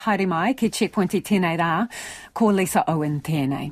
Haere mai ki Checkpoint i tēnei rā, ko Lisa Owen tēnei.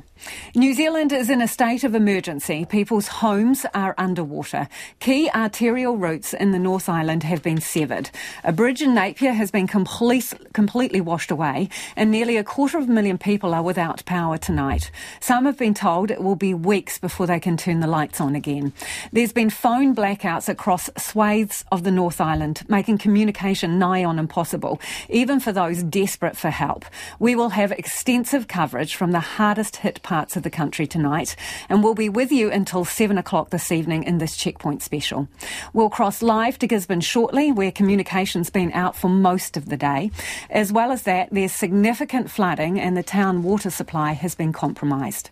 New Zealand is in a state of emergency. People's homes are underwater. Key arterial routes in the North Island have been severed. A bridge in Napier has been complete, completely washed away, and nearly a quarter of a million people are without power tonight. Some have been told it will be weeks before they can turn the lights on again. There's been phone blackouts across swathes of the North Island, making communication nigh on impossible, even for those desperate for help. We will have extensive coverage from the hardest hit parts of the country tonight, and we'll be with you until 7 o'clock this evening in this Checkpoint special. We'll cross live to Gisborne shortly, where communication's been out for most of the day. As well as that, there's significant flooding and the town water supply has been compromised.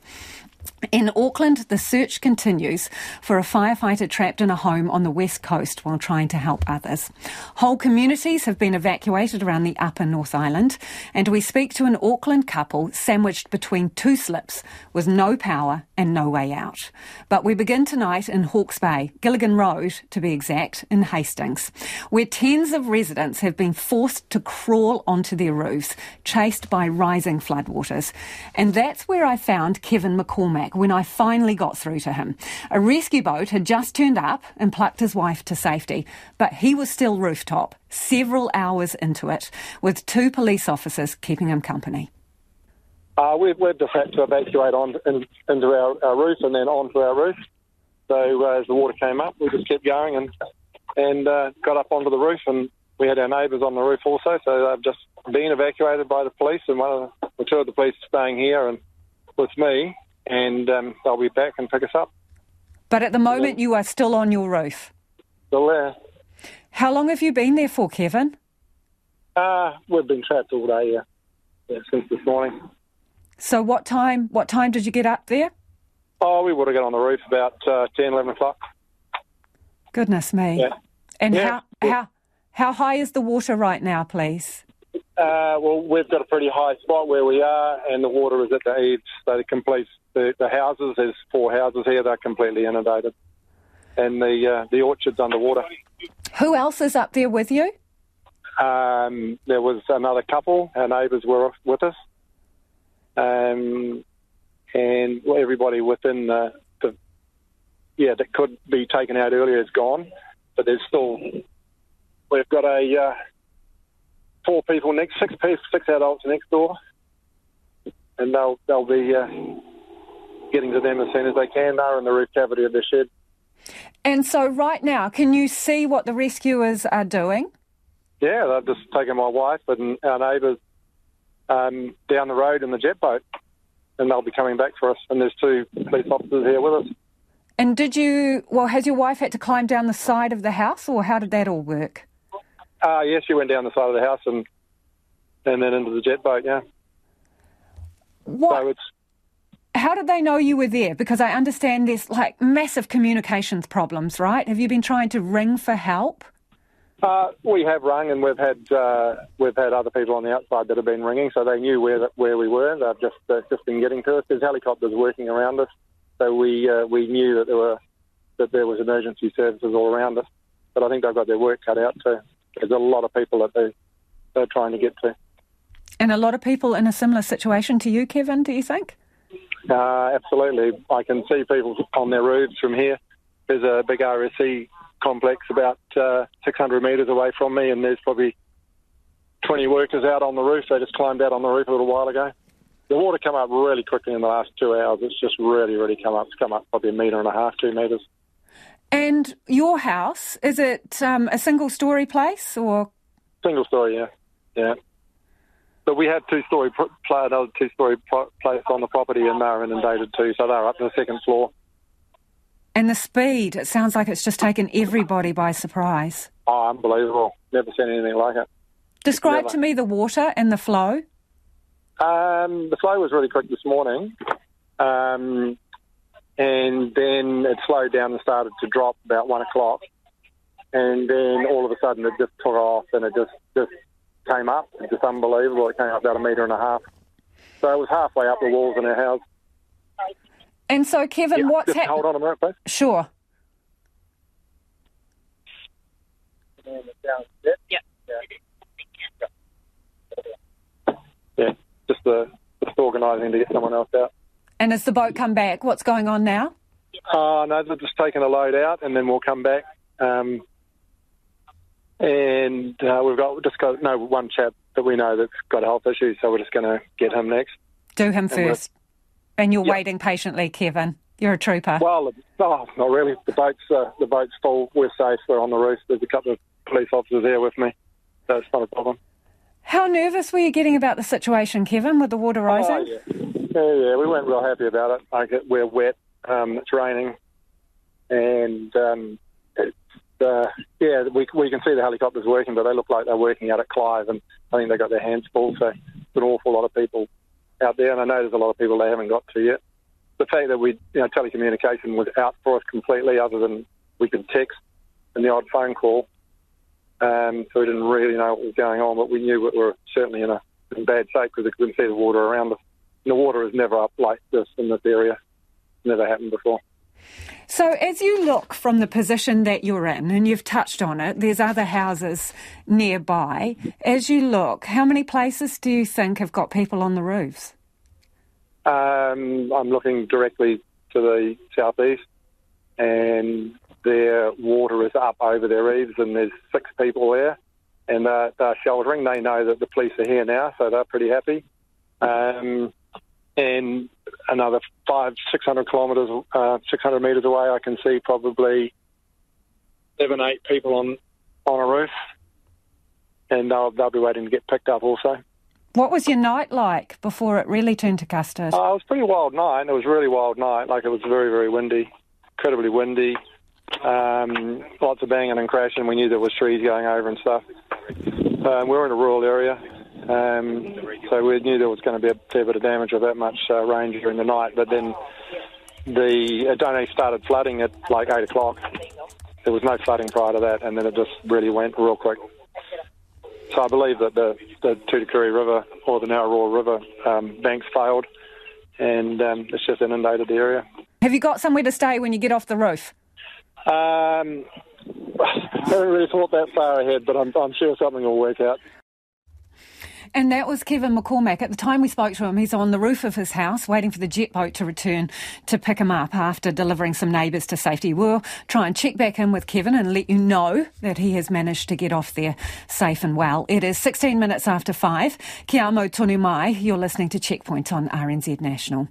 In Auckland, the search continues for a firefighter trapped in a home on the west coast while trying to help others. Whole communities have been evacuated around the upper North Island, and we speak to an Auckland couple sandwiched between two slips with no power and no way out. But we begin tonight in Hawke's Bay, Gilligan Road to be exact, in Hastings, where tens of residents have been forced to crawl onto their roofs, chased by rising floodwaters. And that's where I found Kevin McCormack when I finally got through to him. A rescue boat had just turned up and plucked his wife to safety, but he was still rooftop, several hours into it, with two police officers keeping him company. Uh, we've, we've just had to evacuate on in, into our, our roof and then onto our roof. So uh, as the water came up, we just kept going and and uh, got up onto the roof, and we had our neighbours on the roof also. So they've just been evacuated by the police, and one of the, two of the police staying here and with me, and um, they'll be back and pick us up. But at the moment, you are still on your roof. Still there. How long have you been there for, Kevin? Uh, we've been trapped all day, yeah, yeah since this morning. So what time? What time did you get up there? Oh, we would have got on the roof about uh, 10, 11 o'clock. Goodness me! Yeah. And Yeah. how how how high is the water right now, please? Uh, well, we've got a pretty high spot where we are, and the water is at the eaves. So the complete the, the houses, there's four houses here, they're completely inundated, and the uh, the orchard's underwater. Who else is up there with you? Um, there was another couple. Our neighbours were with us, um, and everybody within the, the yeah that could be taken out earlier is gone, but there's still we've got a uh, four people next six six adults next door, and they'll they'll be uh, getting to them as soon as they can. They're in the roof cavity of the shed. And so right now, can you see what the rescuers are doing? Yeah, they've just taken my wife and our neighbours um, down the road in the jet boat, and they'll be coming back for us. And there's two police officers here with us. And did you? Well, has your wife had to climb down the side of the house, or how did that all work? Uh, yes, she went down the side of the house and and then into the jet boat. Yeah, What? so it's How did they know you were there? Because I understand there's like massive communications problems, right? Have you been trying to ring for help? uh, we have rung and we've had uh, we've had other people on the outside that have been ringing, so they knew where that, where we were. They've just uh, just been getting to us. There's helicopters working around us, so we uh, we knew that there were that there was emergency services all around us. But I think they've got their work cut out too. There's a lot of people that they they're trying to get to. And a lot of people in a similar situation to you, Kevin, do you think? Uh, absolutely. I can see people on their roofs from here. There's a big RSE complex about uh, 600 metres away from me, and there's probably 20 workers out on the roof. They just climbed out on the roof a little while ago. The water come up really quickly in the last two hours. It's just really, really come up. It's come up probably a metre and a half, two metres. And your house, is it um, a single story place or? Single story, yeah. Yeah. But we had two story, pl- another two story pro- place on the property, and they were inundated too, so they were up to the second floor. And the speed, it sounds like it's just taken everybody by surprise. Oh, unbelievable. Never seen anything like it. Describe Never. to me the water and the flow. Um, the flow was really quick this morning, um, and then it slowed down and started to drop about one o'clock, and then all of a sudden it just took off and it just just came up. It's just unbelievable. It came up about a metre and a half, so it was halfway up the walls in our house. And so, Kevin, Yeah, what's just happening? hold on a minute, please. Sure. Yeah. the just organising to get someone else out. And has the boat come back? What's going on now? Uh, no, they're just taking a load out and then we'll come back. Um, and uh, we've got just got no one chap that we know that's got a health issue, so we're just going to get him next. Do him first. And you're yep. waiting patiently, Kevin. You're a trooper. Well, oh, not really. The boat's uh, the boat's full. We're safe. We're on the roof. There's a couple of police officers there with me, so it's not a problem. How nervous were you getting about the situation, Kevin, with the water oh, rising? Oh, yeah. yeah, yeah, we weren't real happy about it. Like we're wet, um, it's raining, and um, uh, yeah, we we can see the helicopters working, but they look like they're working out at Clive, and I think they got their hands full. So it's an awful lot of people out there, and I know there's a lot of people they haven't got to yet. The fact that we, you know, telecommunication was out for us completely, other than we could text and the odd phone call. Um, so we didn't really know what was going on, but we knew we were certainly in a in bad shape because we couldn't see the water around us. And the water is never up like this in this area. Never happened before. So, as you look from the position that you're in, and you've touched on it, there's other houses nearby. As you look, how many places do you think have got people on the roofs? Um, I'm looking directly to the southeast, and their water is up over their eaves, and there's six people there, and they're, they're sheltering. They know that the police are here now, so they're pretty happy. Um, and another five, six hundred kilometres, uh, six hundred metres away, I can see probably seven, eight people on on a roof, and they'll they'll be waiting to get picked up also. What was your night like before it really turned to custard? Uh, it was a pretty wild night. It was a really wild night. Like it was very, very windy, incredibly windy. Um, lots of banging and crashing. We knew there was trees going over and stuff. Um, we were in a rural area, um, so we knew there was going to be a fair bit of damage of that much uh, rain during the night. But then the it only started flooding at like eight o'clock. There was no flooding prior to that, and then it just really went real quick. So I believe that the, the Tutaekuri River or the Ngaruroro River um, banks failed, and um, it's just inundated the area. Have you got somewhere to stay when you get off the roof? Um, I haven't really thought that far ahead, but I'm, I'm sure something will work out. And that was Kevin McCormack. At the time we spoke to him, he's on the roof of his house waiting for the jet boat to return to pick him up after delivering some neighbours to safety. We'll try and check back in with Kevin and let you know that he has managed to get off there safe and well. It is 16 minutes after 5. Kia amo tonu mai. You're listening to Checkpoint on RNZ National.